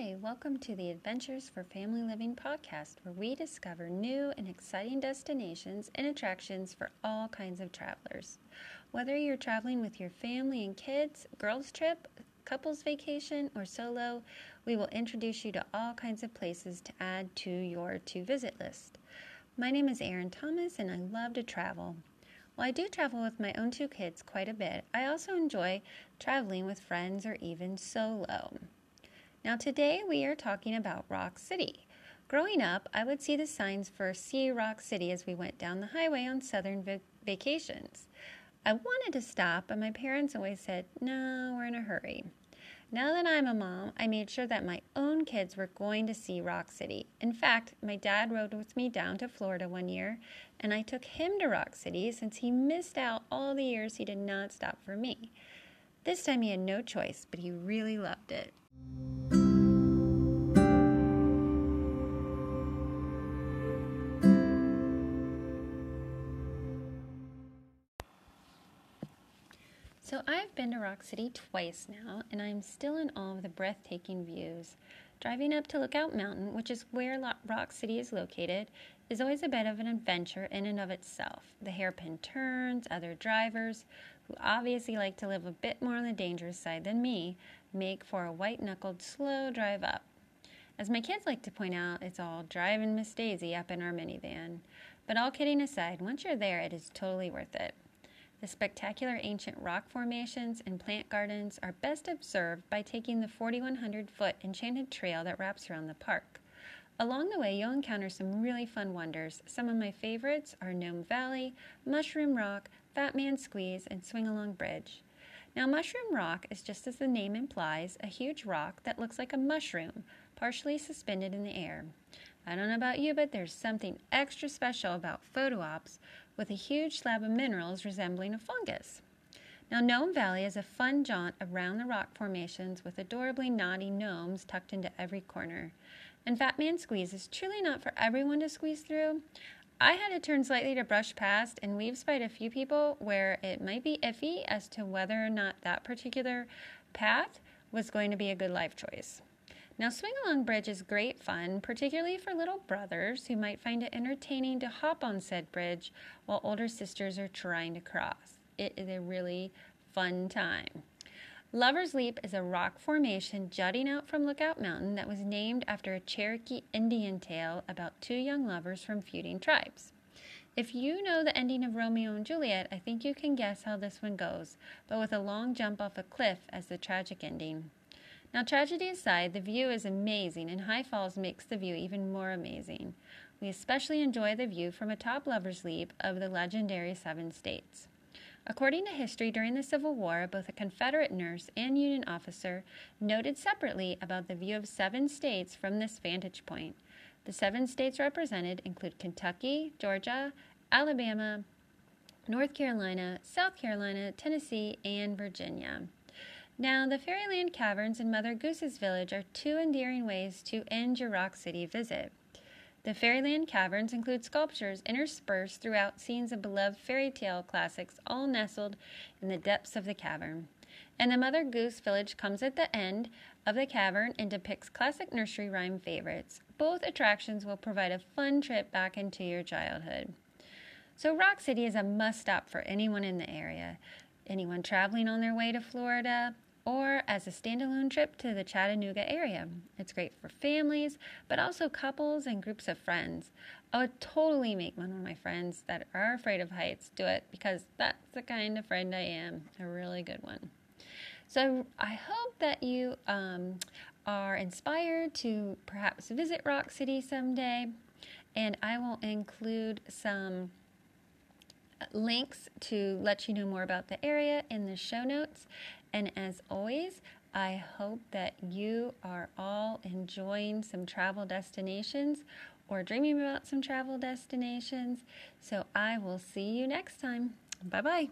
Hi, welcome to the Adventures for Family Living podcast, where we discover new and exciting destinations and attractions for all kinds of travelers. Whether you're traveling with your family and kids, girls' trip, couples vacation, or solo, we will introduce you to all kinds of places to add to your to visit list. My name is Erin Thomas, and I love to travel. While I do travel with my own two kids quite a bit, I also enjoy traveling with friends or even solo. Now, today we are talking about Rock City. Growing up, I would see the signs for See Rock City as we went down the highway on southern v- vacations. I wanted to stop, but my parents always said, No, we're in a hurry. Now that I'm a mom, I made sure that my own kids were going to see Rock City. In fact, my dad rode with me down to Florida one year, and I took him to Rock City since he missed out all the years he did not stop for me. This time he had no choice, but he really loved it. So I've been to Rock City twice now, and I'm still in awe of the breathtaking views. Driving up to Lookout Mountain, which is where Rock City is located, is always a bit of an adventure in and of itself. The hairpin turns, other drivers, who obviously like to live a bit more on the dangerous side than me, make for a white knuckled slow drive up. As my kids like to point out, it's all driving Miss Daisy up in our minivan. But all kidding aside, once you're there, it is totally worth it. The spectacular ancient rock formations and plant gardens are best observed by taking the 4,100 foot enchanted trail that wraps around the park. Along the way, you'll encounter some really fun wonders. Some of my favorites are Gnome Valley, Mushroom Rock, Fat Man Squeeze, and Swing Along Bridge. Now, Mushroom Rock is just as the name implies a huge rock that looks like a mushroom, partially suspended in the air. I don't know about you, but there's something extra special about photo ops with a huge slab of minerals resembling a fungus. Now, Gnome Valley is a fun jaunt around the rock formations with adorably naughty gnomes tucked into every corner. And Fat Man Squeeze is truly not for everyone to squeeze through. I had to turn slightly to brush past, and we've spied a few people where it might be iffy as to whether or not that particular path was going to be a good life choice. Now, Swing Along Bridge is great fun, particularly for little brothers who might find it entertaining to hop on said bridge while older sisters are trying to cross. It is a really fun time. Lover's Leap is a rock formation jutting out from Lookout Mountain that was named after a Cherokee Indian tale about two young lovers from feuding tribes. If you know the ending of Romeo and Juliet, I think you can guess how this one goes, but with a long jump off a cliff as the tragic ending. Now, tragedy aside, the view is amazing, and High Falls makes the view even more amazing. We especially enjoy the view from atop Lover's Leap of the legendary Seven States. According to history, during the Civil War, both a Confederate nurse and Union officer noted separately about the view of seven states from this vantage point. The seven states represented include Kentucky, Georgia, Alabama, North Carolina, South Carolina, Tennessee, and Virginia. Now, the Fairyland Caverns and Mother Goose's Village are two endearing ways to end your Rock City visit. The Fairyland Caverns include sculptures interspersed throughout scenes of beloved fairy tale classics, all nestled in the depths of the cavern. And the Mother Goose Village comes at the end of the cavern and depicts classic nursery rhyme favorites. Both attractions will provide a fun trip back into your childhood. So, Rock City is a must stop for anyone in the area. Anyone traveling on their way to Florida, or as a standalone trip to the Chattanooga area. It's great for families, but also couples and groups of friends. I would totally make one of my friends that are afraid of heights do it because that's the kind of friend I am, a really good one. So I hope that you um, are inspired to perhaps visit Rock City someday, and I will include some links to let you know more about the area in the show notes. And as always, I hope that you are all enjoying some travel destinations or dreaming about some travel destinations. So I will see you next time. Bye bye.